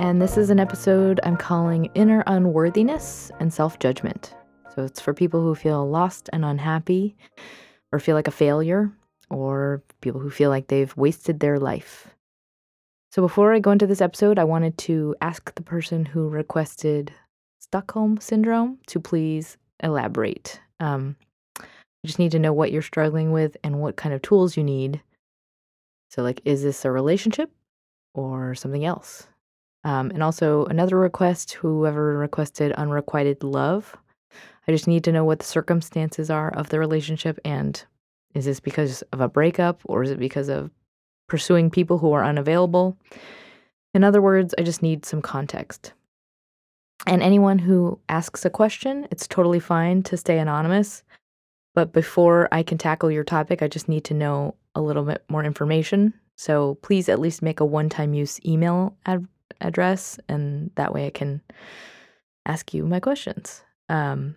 and this is an episode I'm calling Inner Unworthiness and Self Judgment. So it's for people who feel lost and unhappy, or feel like a failure, or people who feel like they've wasted their life. So before I go into this episode, I wanted to ask the person who requested Stockholm Syndrome to please elaborate. Um, I just need to know what you're struggling with and what kind of tools you need. So, like, is this a relationship? or something else. Um, and also, another request whoever requested unrequited love. I just need to know what the circumstances are of the relationship and is this because of a breakup or is it because of pursuing people who are unavailable? In other words, I just need some context. And anyone who asks a question, it's totally fine to stay anonymous. But before I can tackle your topic, I just need to know a little bit more information so please at least make a one time use email ad- address, and that way I can ask you my questions. Um,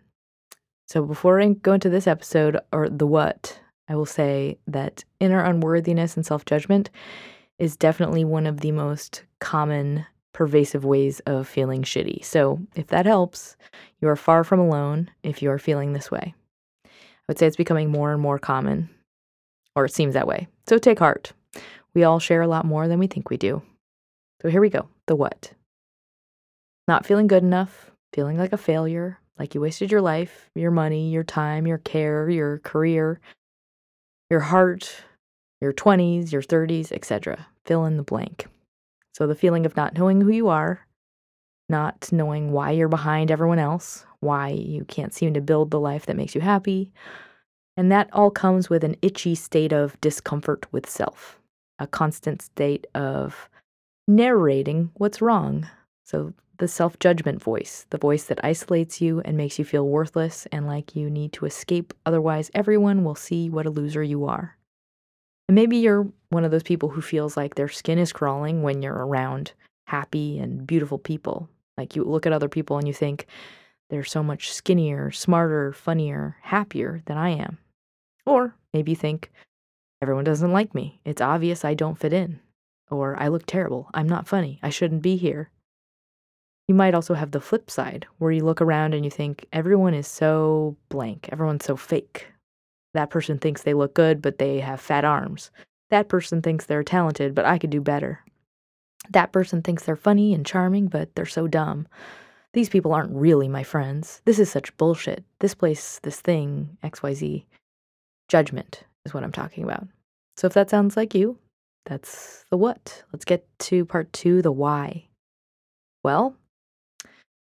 so before I go into this episode or the what, I will say that inner unworthiness and self judgment is definitely one of the most common pervasive ways of feeling shitty. So if that helps, you are far from alone if you are feeling this way. I would say it's becoming more and more common, or it seems that way. So take heart. We all share a lot more than we think we do. So here we go the what. Not feeling good enough, feeling like a failure, like you wasted your life, your money, your time, your care, your career, your heart, your 20s, your 30s, etc. Fill in the blank. So the feeling of not knowing who you are, not knowing why you're behind everyone else, why you can't seem to build the life that makes you happy. And that all comes with an itchy state of discomfort with self a constant state of narrating what's wrong. So, the self judgment voice, the voice that isolates you and makes you feel worthless and like you need to escape, otherwise, everyone will see what a loser you are. And maybe you're one of those people who feels like their skin is crawling when you're around happy and beautiful people. Like you look at other people and you think, they're so much skinnier, smarter, funnier, happier than I am. Or maybe you think, Everyone doesn't like me. It's obvious I don't fit in. Or I look terrible. I'm not funny. I shouldn't be here. You might also have the flip side, where you look around and you think everyone is so blank, everyone's so fake. That person thinks they look good, but they have fat arms. That person thinks they're talented, but I could do better. That person thinks they're funny and charming, but they're so dumb. These people aren't really my friends. This is such bullshit. This place, this thing, XYZ. Judgment is what I'm talking about. So if that sounds like you, that's the what. Let's get to part two the why. Well,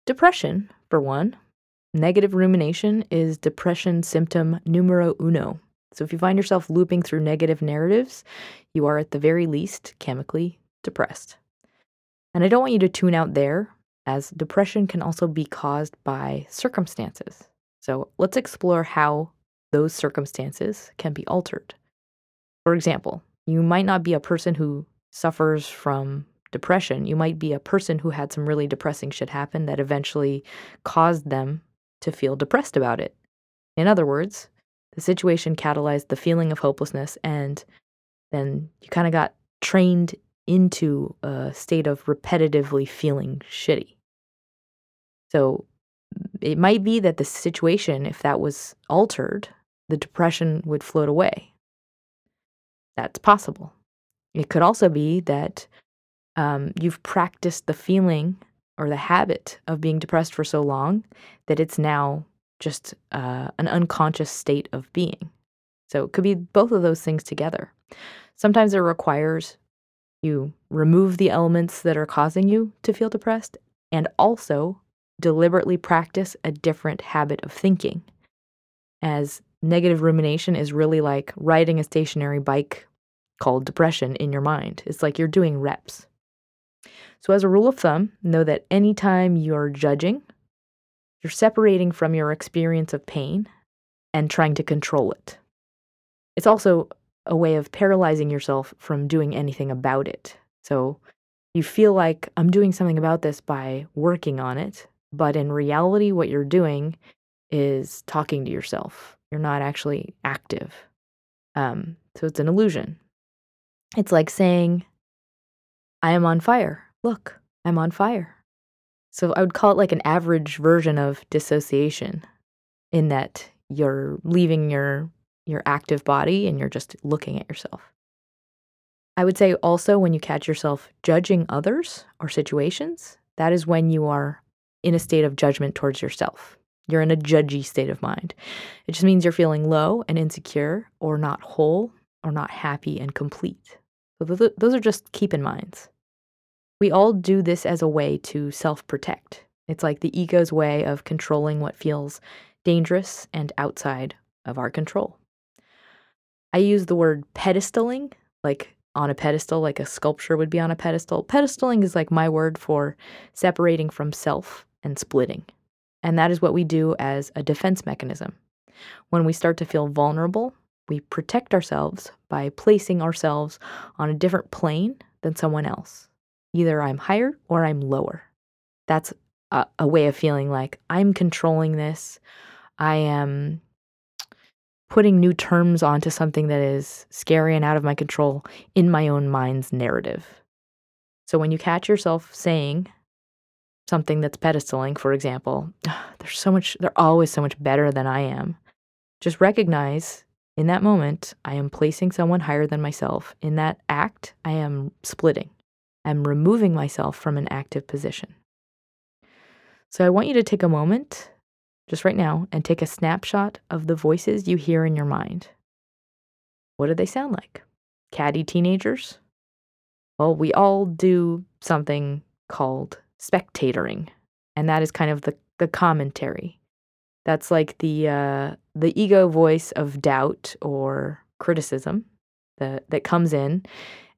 depression, for one. Negative rumination is depression symptom numero uno. So if you find yourself looping through negative narratives, you are at the very least chemically depressed. And I don't want you to tune out there, as depression can also be caused by circumstances. So let's explore how those circumstances can be altered. For example, you might not be a person who suffers from depression. You might be a person who had some really depressing shit happen that eventually caused them to feel depressed about it. In other words, the situation catalyzed the feeling of hopelessness, and then you kind of got trained into a state of repetitively feeling shitty. So it might be that the situation, if that was altered, the depression would float away. That's possible. It could also be that um, you've practiced the feeling or the habit of being depressed for so long that it's now just uh, an unconscious state of being. So it could be both of those things together. Sometimes it requires you remove the elements that are causing you to feel depressed and also deliberately practice a different habit of thinking. As negative rumination is really like riding a stationary bike called depression in your mind. It's like you're doing reps. So, as a rule of thumb, know that anytime you're judging, you're separating from your experience of pain and trying to control it. It's also a way of paralyzing yourself from doing anything about it. So, you feel like I'm doing something about this by working on it, but in reality, what you're doing is talking to yourself. You're not actually active. Um, so it's an illusion. It's like saying, I am on fire. Look, I'm on fire. So I would call it like an average version of dissociation in that you're leaving your your active body and you're just looking at yourself. I would say also when you catch yourself judging others or situations, that is when you are in a state of judgment towards yourself. You're in a judgy state of mind. It just means you're feeling low and insecure or not whole or not happy and complete. So those are just keep in minds. We all do this as a way to self protect. It's like the ego's way of controlling what feels dangerous and outside of our control. I use the word pedestaling, like on a pedestal, like a sculpture would be on a pedestal. Pedestaling is like my word for separating from self and splitting. And that is what we do as a defense mechanism. When we start to feel vulnerable, we protect ourselves by placing ourselves on a different plane than someone else. Either I'm higher or I'm lower. That's a, a way of feeling like I'm controlling this. I am putting new terms onto something that is scary and out of my control in my own mind's narrative. So when you catch yourself saying something that's pedestaling, for example, they're so much they're always so much better than I am. Just recognize in that moment, I am placing someone higher than myself. In that act, I am splitting. I'm removing myself from an active position. So I want you to take a moment, just right now, and take a snapshot of the voices you hear in your mind. What do they sound like? Catty teenagers? Well, we all do something called spectatoring, and that is kind of the, the commentary. That's like the uh, the ego voice of doubt or criticism that that comes in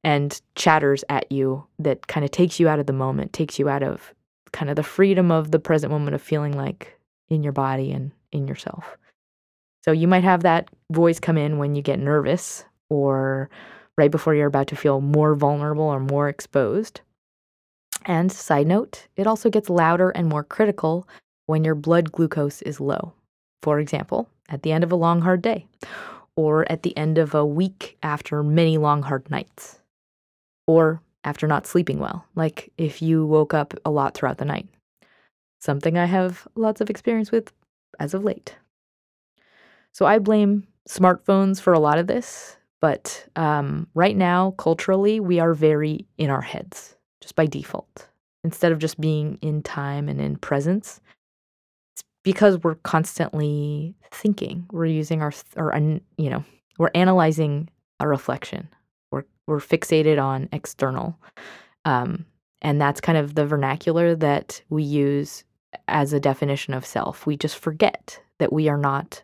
and chatters at you that kind of takes you out of the moment, takes you out of kind of the freedom of the present moment of feeling like in your body and in yourself. So you might have that voice come in when you get nervous or right before you're about to feel more vulnerable or more exposed. And side note, it also gets louder and more critical when your blood glucose is low. For example, at the end of a long, hard day, or at the end of a week after many long, hard nights, or after not sleeping well, like if you woke up a lot throughout the night. Something I have lots of experience with as of late. So I blame smartphones for a lot of this, but um, right now, culturally, we are very in our heads just by default. Instead of just being in time and in presence, It's because we're constantly thinking. We're using our or you know, we're analyzing a reflection. We're we're fixated on external. Um, and that's kind of the vernacular that we use as a definition of self. We just forget that we are not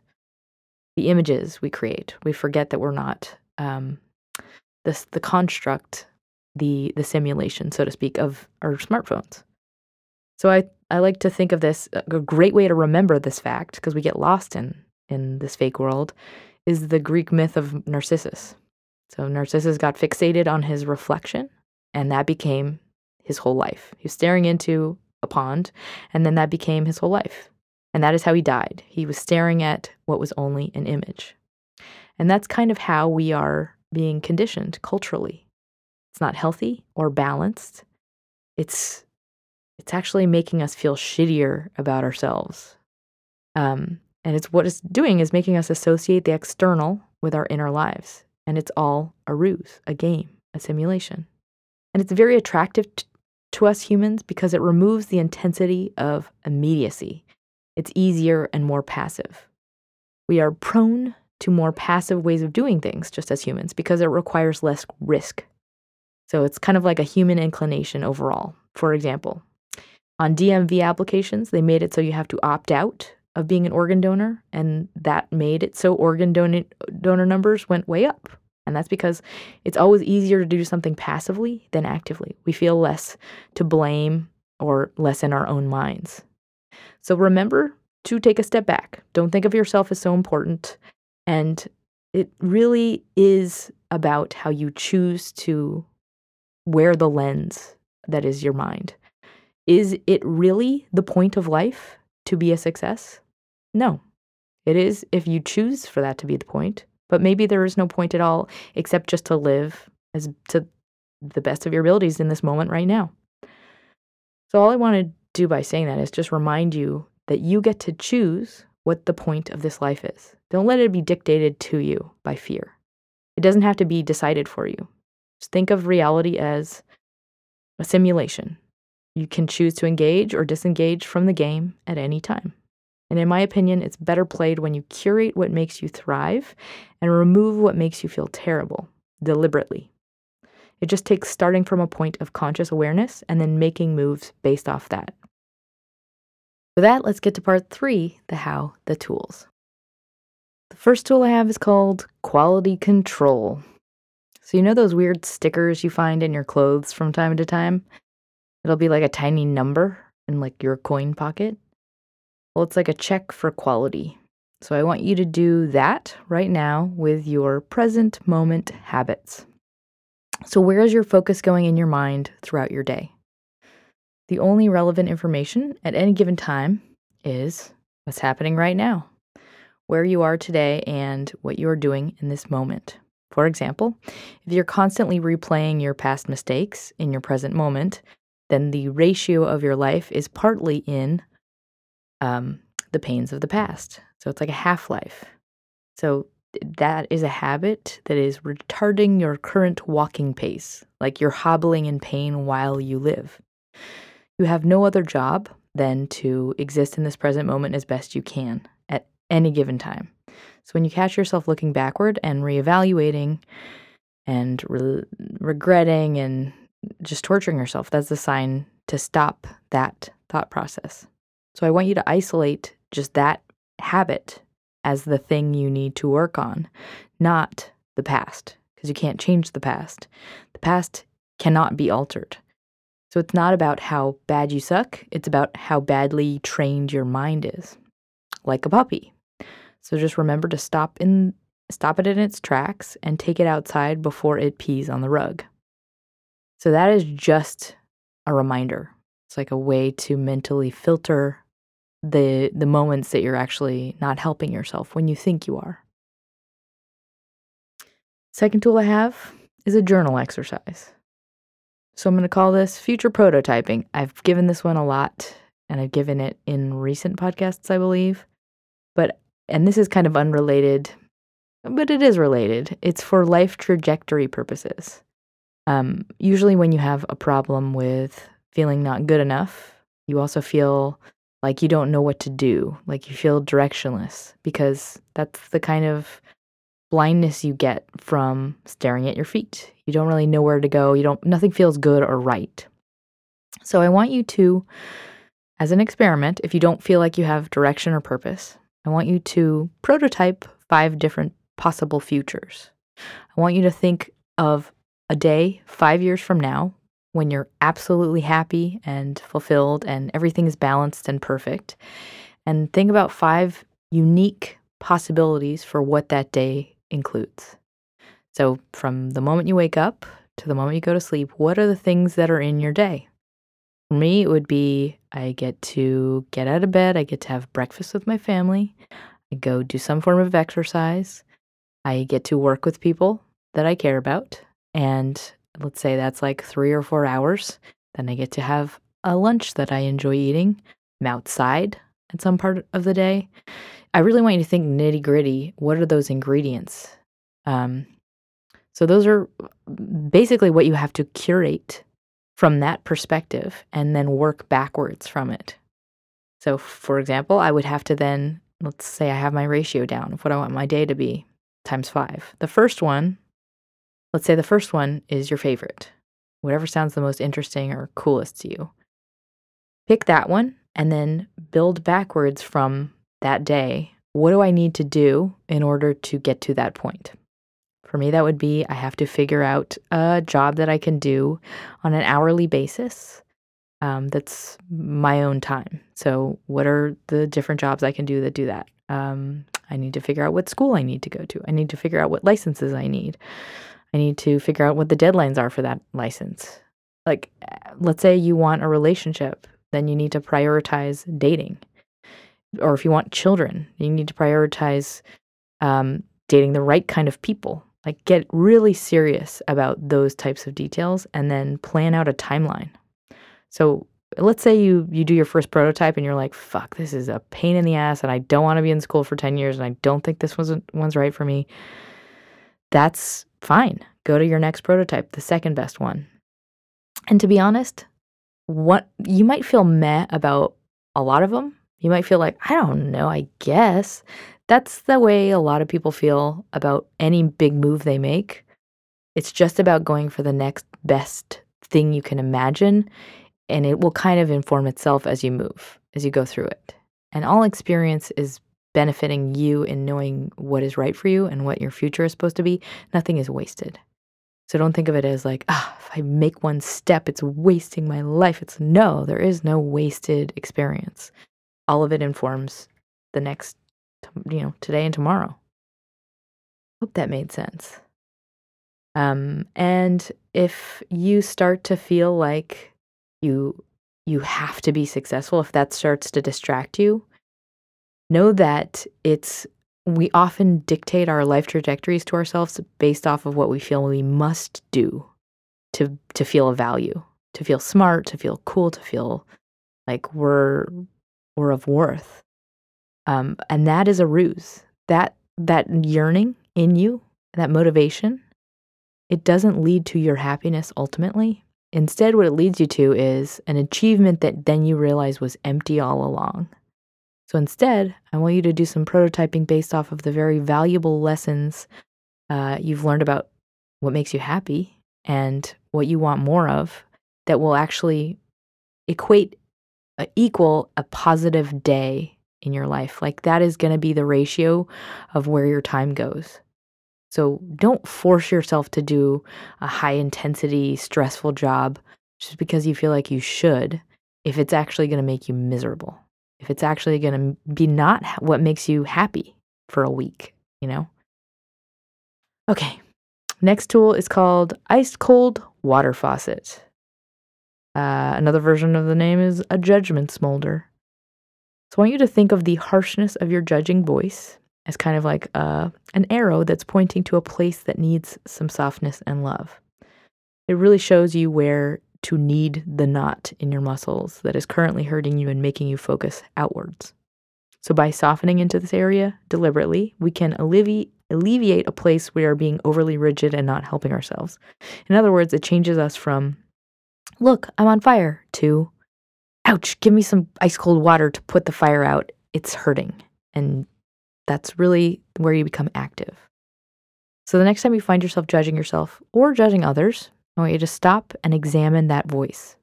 the images we create. We forget that we're not um, this the construct, the the simulation, so to speak, of our smartphones. So I I like to think of this a great way to remember this fact because we get lost in in this fake world is the Greek myth of Narcissus. So Narcissus got fixated on his reflection and that became his whole life. He was staring into a pond and then that became his whole life. And that is how he died. He was staring at what was only an image. And that's kind of how we are being conditioned culturally. It's not healthy or balanced. It's it's actually making us feel shittier about ourselves. Um, and it's what it's doing is making us associate the external with our inner lives. And it's all a ruse, a game, a simulation. And it's very attractive t- to us humans because it removes the intensity of immediacy. It's easier and more passive. We are prone to more passive ways of doing things just as humans because it requires less risk. So it's kind of like a human inclination overall. For example, on DMV applications, they made it so you have to opt out of being an organ donor, and that made it so organ don- donor numbers went way up. And that's because it's always easier to do something passively than actively. We feel less to blame or less in our own minds. So remember to take a step back. Don't think of yourself as so important. And it really is about how you choose to wear the lens that is your mind. Is it really the point of life to be a success? No. It is if you choose for that to be the point, but maybe there is no point at all except just to live as to the best of your abilities in this moment right now. So all I want to do by saying that is just remind you that you get to choose what the point of this life is. Don't let it be dictated to you by fear. It doesn't have to be decided for you. Think of reality as a simulation. You can choose to engage or disengage from the game at any time. And in my opinion, it's better played when you curate what makes you thrive and remove what makes you feel terrible deliberately. It just takes starting from a point of conscious awareness and then making moves based off that. For that, let's get to part three the how, the tools. The first tool I have is called quality control. So, you know those weird stickers you find in your clothes from time to time? It'll be like a tiny number in like your coin pocket. Well, it's like a check for quality. So, I want you to do that right now with your present moment habits. So, where is your focus going in your mind throughout your day? The only relevant information at any given time is what's happening right now, where you are today, and what you are doing in this moment. For example, if you're constantly replaying your past mistakes in your present moment, then the ratio of your life is partly in um, the pains of the past. So it's like a half life. So that is a habit that is retarding your current walking pace, like you're hobbling in pain while you live. You have no other job than to exist in this present moment as best you can at any given time. So when you catch yourself looking backward and reevaluating and re- regretting and just torturing yourself, that's a sign to stop that thought process. So I want you to isolate just that habit as the thing you need to work on, not the past, because you can't change the past. The past cannot be altered. So it's not about how bad you suck, it's about how badly trained your mind is. Like a puppy. So just remember to stop in stop it in its tracks and take it outside before it pees on the rug. So that is just a reminder. It's like a way to mentally filter the the moments that you're actually not helping yourself when you think you are. Second tool I have is a journal exercise. So I'm going to call this future prototyping. I've given this one a lot and I've given it in recent podcasts, I believe. But, and this is kind of unrelated, but it is related. It's for life trajectory purposes. Um, usually, when you have a problem with feeling not good enough, you also feel like you don't know what to do, like you feel directionless, because that's the kind of blindness you get from staring at your feet. You don't really know where to go. You don't nothing feels good or right. So I want you to as an experiment, if you don't feel like you have direction or purpose, I want you to prototype five different possible futures. I want you to think of a day 5 years from now when you're absolutely happy and fulfilled and everything is balanced and perfect. And think about five unique possibilities for what that day includes. So, from the moment you wake up to the moment you go to sleep, what are the things that are in your day? For me, it would be I get to get out of bed, I get to have breakfast with my family, I go do some form of exercise, I get to work with people that I care about, and let's say that's like three or four hours. Then I get to have a lunch that I enjoy eating. I'm outside at some part of the day. I really want you to think nitty gritty. What are those ingredients? Um, so those are basically what you have to curate from that perspective and then work backwards from it. So, for example, I would have to then, let's say I have my ratio down of what I want my day to be times five. The first one, let's say the first one is your favorite, whatever sounds the most interesting or coolest to you. Pick that one and then build backwards from that day. What do I need to do in order to get to that point? For me, that would be I have to figure out a job that I can do on an hourly basis um, that's my own time. So, what are the different jobs I can do that do that? Um, I need to figure out what school I need to go to. I need to figure out what licenses I need. I need to figure out what the deadlines are for that license. Like, let's say you want a relationship, then you need to prioritize dating. Or if you want children, you need to prioritize um, dating the right kind of people. Like, get really serious about those types of details and then plan out a timeline. So, let's say you you do your first prototype and you're like, "Fuck, this is a pain in the ass and I don't want to be in school for 10 years and I don't think this one's one's right for me." That's fine. Go to your next prototype, the second best one. And to be honest, what you might feel meh about a lot of them. You might feel like, I don't know, I guess. That's the way a lot of people feel about any big move they make. It's just about going for the next best thing you can imagine, and it will kind of inform itself as you move, as you go through it. And all experience is benefiting you in knowing what is right for you and what your future is supposed to be. Nothing is wasted. So don't think of it as like, ah, if I make one step, it's wasting my life. It's no, there is no wasted experience. All of it informs the next, you know, today and tomorrow. Hope that made sense. Um, and if you start to feel like you you have to be successful, if that starts to distract you, know that it's we often dictate our life trajectories to ourselves based off of what we feel we must do to to feel a value, to feel smart, to feel cool, to feel like we're we're of worth. Um, and that is a ruse. That that yearning in you, that motivation, it doesn't lead to your happiness ultimately. Instead, what it leads you to is an achievement that then you realize was empty all along. So instead, I want you to do some prototyping based off of the very valuable lessons uh, you've learned about what makes you happy and what you want more of that will actually equate, uh, equal a positive day in your life. Like that is going to be the ratio of where your time goes. So don't force yourself to do a high intensity, stressful job just because you feel like you should if it's actually going to make you miserable if it's actually going to be not what makes you happy for a week, you know? Okay, next tool is called Ice Cold Water Faucet. Uh, another version of the name is a judgment smolder. So I want you to think of the harshness of your judging voice as kind of like uh, an arrow that's pointing to a place that needs some softness and love. It really shows you where to knead the knot in your muscles that is currently hurting you and making you focus outwards. So, by softening into this area deliberately, we can alleviate, alleviate a place where we are being overly rigid and not helping ourselves. In other words, it changes us from, look, I'm on fire, to, ouch, give me some ice cold water to put the fire out. It's hurting. And that's really where you become active. So, the next time you find yourself judging yourself or judging others, I want you to stop and examine that voice.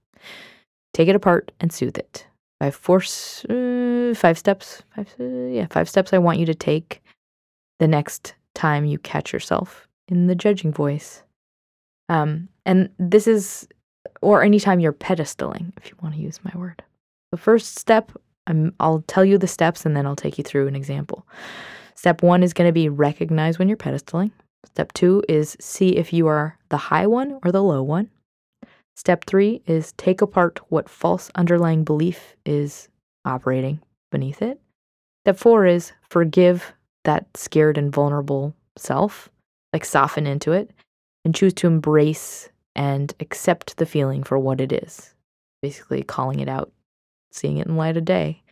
Take it apart and soothe it. Five force uh, five steps. Five, uh, yeah, five steps I want you to take the next time you catch yourself in the judging voice. Um, and this is, or anytime you're pedestaling, if you want to use my word. The first step, I'm, I'll tell you the steps and then I'll take you through an example. Step one is going to be recognize when you're pedestaling. Step two is see if you are the high one or the low one. Step three is take apart what false underlying belief is operating beneath it. Step four is forgive that scared and vulnerable self, like soften into it, and choose to embrace and accept the feeling for what it is. Basically, calling it out, seeing it in light of day,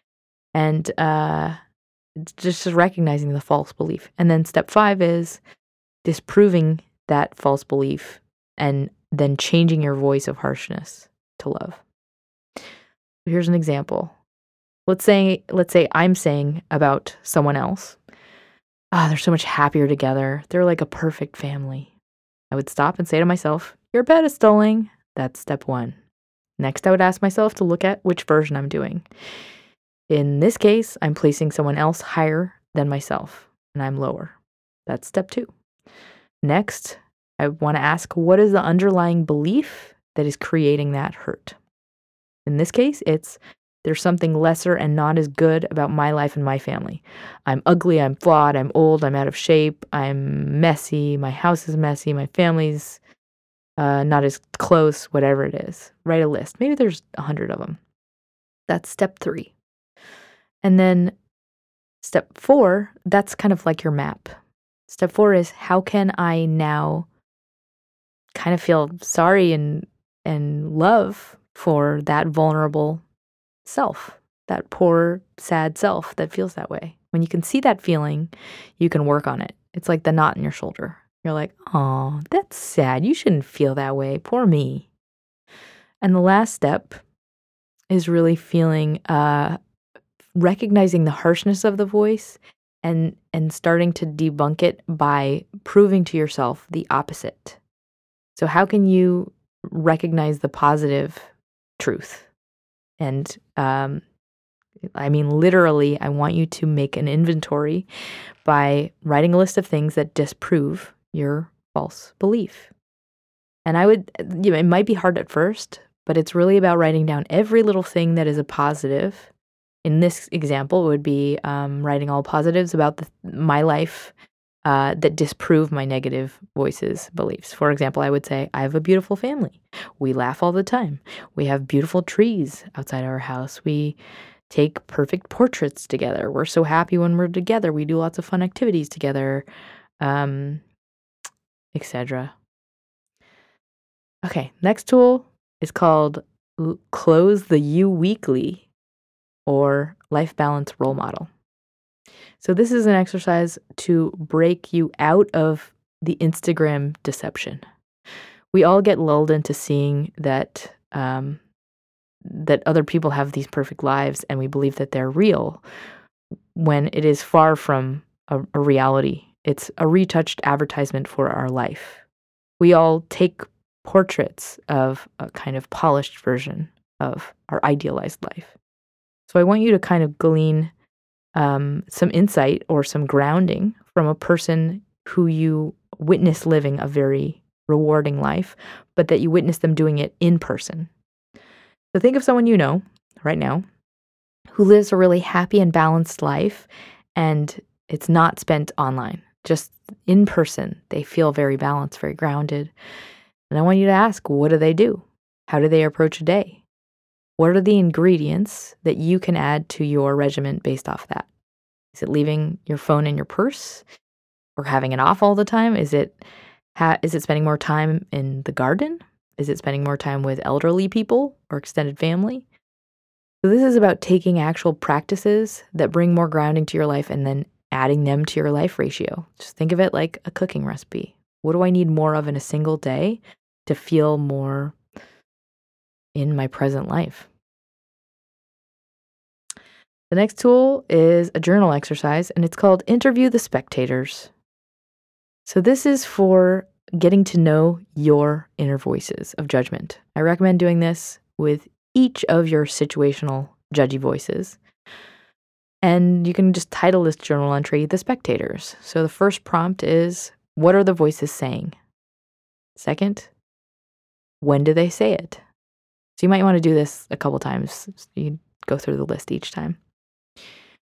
and uh, just recognizing the false belief. And then step five is disproving that false belief and then changing your voice of harshness to love. Here's an example. Let's say let's say I'm saying about someone else, ah, oh, they're so much happier together. They're like a perfect family. I would stop and say to myself, You're pedestaling. That's step one. Next, I would ask myself to look at which version I'm doing. In this case, I'm placing someone else higher than myself, and I'm lower. That's step two. Next, I want to ask what is the underlying belief that is creating that hurt? In this case, it's there's something lesser and not as good about my life and my family. I'm ugly, I'm flawed, I'm old, I'm out of shape, I'm messy, my house is messy, my family's uh, not as close, whatever it is. Write a list. Maybe there's a hundred of them. That's step three. And then step four, that's kind of like your map. Step four is how can I now kind of feel sorry and and love for that vulnerable self, that poor, sad self that feels that way. When you can see that feeling, you can work on it. It's like the knot in your shoulder. You're like, oh, that's sad. You shouldn't feel that way. Poor me. And the last step is really feeling, uh, recognizing the harshness of the voice and and starting to debunk it by proving to yourself the opposite. So how can you recognize the positive truth? And um, I mean, literally, I want you to make an inventory by writing a list of things that disprove your false belief. And I would, you know, it might be hard at first, but it's really about writing down every little thing that is a positive. In this example, it would be um, writing all positives about the, my life uh, that disprove my negative voices, beliefs. For example, I would say, I have a beautiful family. We laugh all the time. We have beautiful trees outside our house. We take perfect portraits together. We're so happy when we're together. We do lots of fun activities together. Um, etc. Okay, next tool is called Close the You Weekly or Life Balance Role Model. So, this is an exercise to break you out of the Instagram deception. We all get lulled into seeing that um, that other people have these perfect lives, and we believe that they're real, when it is far from a, a reality it's a retouched advertisement for our life. We all take portraits of a kind of polished version of our idealized life. So I want you to kind of glean um, some insight or some grounding from a person who you witness living a very rewarding life, but that you witness them doing it in person. So think of someone you know right now who lives a really happy and balanced life and it's not spent online just in person, they feel very balanced, very grounded. And I want you to ask what do they do? How do they approach a day? What are the ingredients that you can add to your regimen based off that? Is it leaving your phone in your purse or having it off all the time? Is it ha- is it spending more time in the garden? Is it spending more time with elderly people or extended family? So this is about taking actual practices that bring more grounding to your life and then adding them to your life ratio. Just think of it like a cooking recipe. What do I need more of in a single day to feel more in my present life? The next tool is a journal exercise, and it's called Interview the Spectators. So, this is for getting to know your inner voices of judgment. I recommend doing this with each of your situational judgy voices. And you can just title this journal entry The Spectators. So the first prompt is What are the voices saying? Second, when do they say it? So you might want to do this a couple times. You go through the list each time.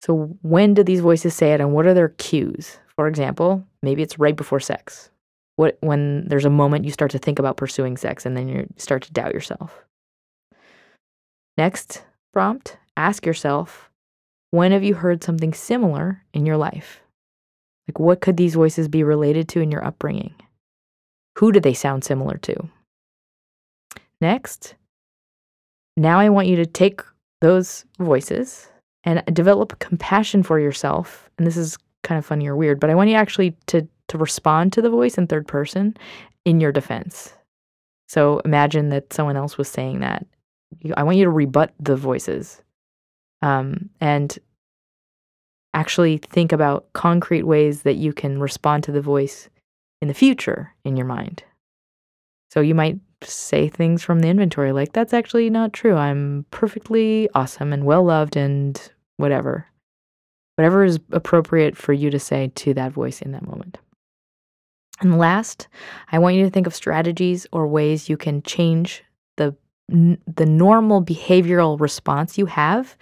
So when do these voices say it and what are their cues? For example, maybe it's right before sex. What when there's a moment you start to think about pursuing sex and then you start to doubt yourself. Next prompt, ask yourself, when have you heard something similar in your life? Like, what could these voices be related to in your upbringing? Who do they sound similar to? Next, now I want you to take those voices and develop compassion for yourself. And this is kind of funny or weird, but I want you actually to to respond to the voice in third person in your defense. So imagine that someone else was saying that. I want you to rebut the voices um, and actually think about concrete ways that you can respond to the voice in the future in your mind. So you might say things from the inventory like, that's actually not true. I'm perfectly awesome and well loved and whatever. Whatever is appropriate for you to say to that voice in that moment. And last, I want you to think of strategies or ways you can change the normal behavioral response you have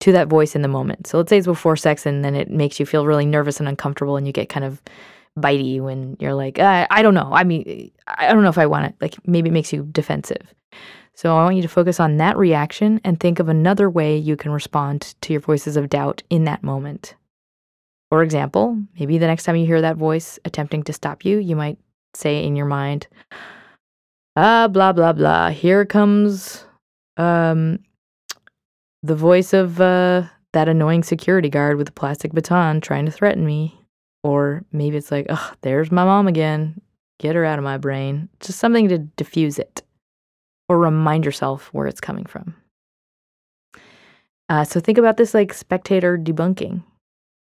to that voice in the moment. So let's say it's before sex and then it makes you feel really nervous and uncomfortable and you get kind of bitey when you're like, uh, I don't know. I mean, I don't know if I want it. Like maybe it makes you defensive. So I want you to focus on that reaction and think of another way you can respond to your voices of doubt in that moment. For example, maybe the next time you hear that voice attempting to stop you, you might say in your mind, ah, blah, blah, blah. Here comes um, the voice of uh, that annoying security guard with a plastic baton trying to threaten me. Or maybe it's like, oh, there's my mom again. Get her out of my brain. Just something to diffuse it or remind yourself where it's coming from. Uh, so think about this like spectator debunking.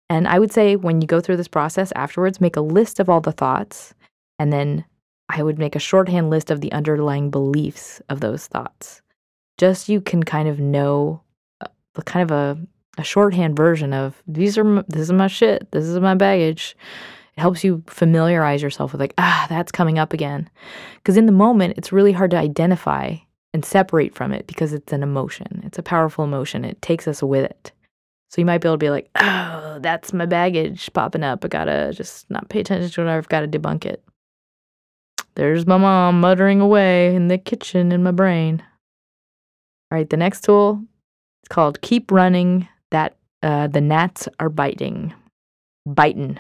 And I would say when you go through this process afterwards, make a list of all the thoughts. And then I would make a shorthand list of the underlying beliefs of those thoughts. Just you can kind of know uh, kind of a a shorthand version of these are this is my shit this is my baggage. It helps you familiarize yourself with like ah that's coming up again. Because in the moment it's really hard to identify and separate from it because it's an emotion. It's a powerful emotion. It takes us with it. So you might be able to be like oh that's my baggage popping up. I gotta just not pay attention to it. I've got to debunk it there's my mom muttering away in the kitchen in my brain all right the next tool it's called keep running that uh, the gnats are biting, biting.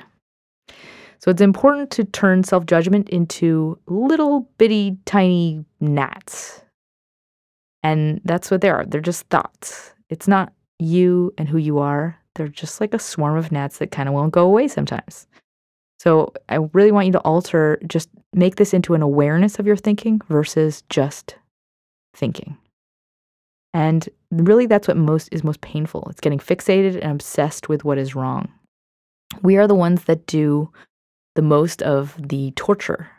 So it's important to turn self judgment into little bitty tiny gnats. And that's what they are. They're just thoughts. It's not you and who you are. They're just like a swarm of gnats that kind of won't go away sometimes. So I really want you to alter, just make this into an awareness of your thinking versus just thinking. And really that's what most is most painful. It's getting fixated and obsessed with what is wrong. We are the ones that do the most of the torture.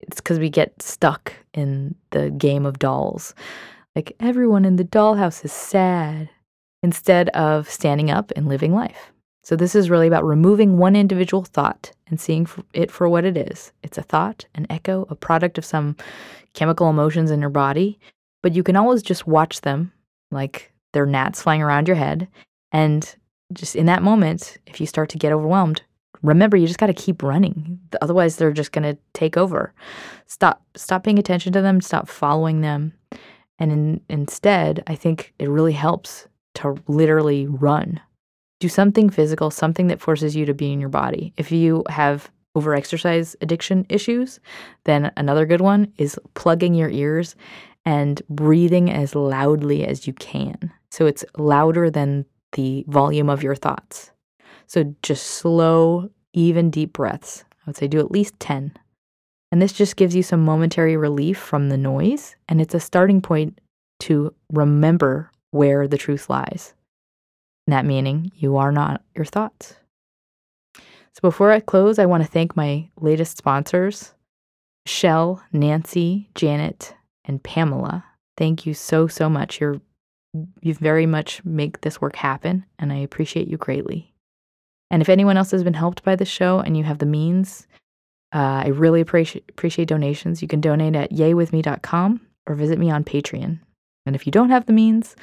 It's because we get stuck in the game of dolls. Like everyone in the dollhouse is sad instead of standing up and living life. So, this is really about removing one individual thought and seeing it for what it is. It's a thought, an echo, a product of some chemical emotions in your body, but you can always just watch them like they're gnats flying around your head. And just in that moment, if you start to get overwhelmed, remember you just got to keep running. Otherwise, they're just going to take over. Stop stop paying attention to them, stop following them. And in, instead, I think it really helps to literally run. Do something physical, something that forces you to be in your body. If you have overexercise addiction issues, then another good one is plugging your ears and breathing as loudly as you can. So it's louder than the volume of your thoughts. So just slow, even deep breaths. I would say do at least 10. And this just gives you some momentary relief from the noise. And it's a starting point to remember where the truth lies. That meaning you are not your thoughts. So before I close, I want to thank my latest sponsors Shell, Nancy, Janet, and Pamela. Thank you so, so much. You're you very much make this work happen, and I appreciate you greatly. And if anyone else has been helped by this show and you have the means, uh, I really appreciate appreciate donations. You can donate at yaywithme.com or visit me on Patreon. And if you don't have the means,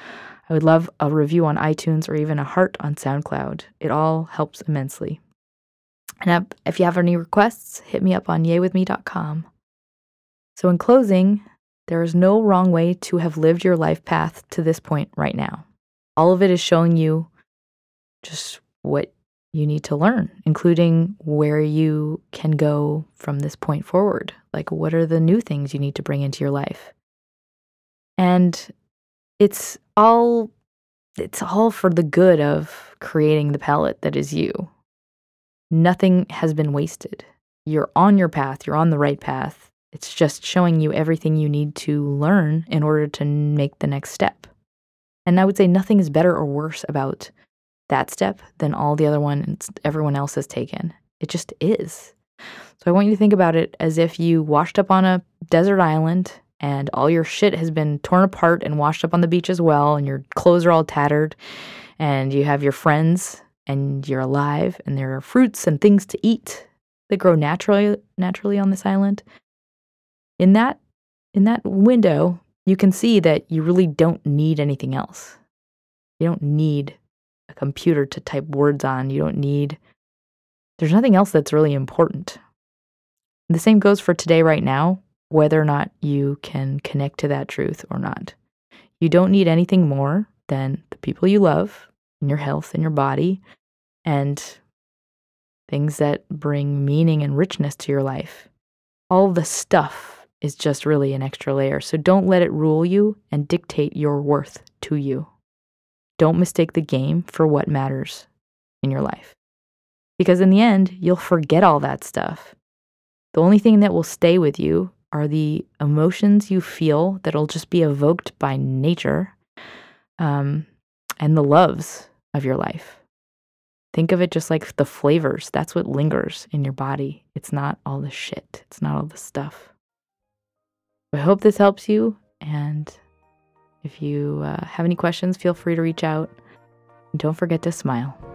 I would love a review on iTunes or even a heart on SoundCloud. It all helps immensely. And if you have any requests, hit me up on yaywithme.com. So, in closing, there is no wrong way to have lived your life path to this point right now. All of it is showing you just what you need to learn, including where you can go from this point forward. Like, what are the new things you need to bring into your life? And it's all it's all for the good of creating the palette that is you. Nothing has been wasted. You're on your path, you're on the right path. It's just showing you everything you need to learn in order to make the next step. And I would say nothing is better or worse about that step than all the other ones everyone else has taken. It just is. So I want you to think about it as if you washed up on a desert island and all your shit has been torn apart and washed up on the beach as well, and your clothes are all tattered, and you have your friends and you're alive, and there are fruits and things to eat that grow naturally naturally on this island. In that in that window, you can see that you really don't need anything else. You don't need a computer to type words on. You don't need there's nothing else that's really important. And the same goes for today right now whether or not you can connect to that truth or not. You don't need anything more than the people you love and your health and your body and things that bring meaning and richness to your life. All the stuff is just really an extra layer. So don't let it rule you and dictate your worth to you. Don't mistake the game for what matters in your life. Because in the end, you'll forget all that stuff. The only thing that will stay with you are the emotions you feel that'll just be evoked by nature um, and the loves of your life. Think of it just like the flavors. That's what lingers in your body. It's not all the shit, it's not all the stuff. I hope this helps you. And if you uh, have any questions, feel free to reach out. And don't forget to smile.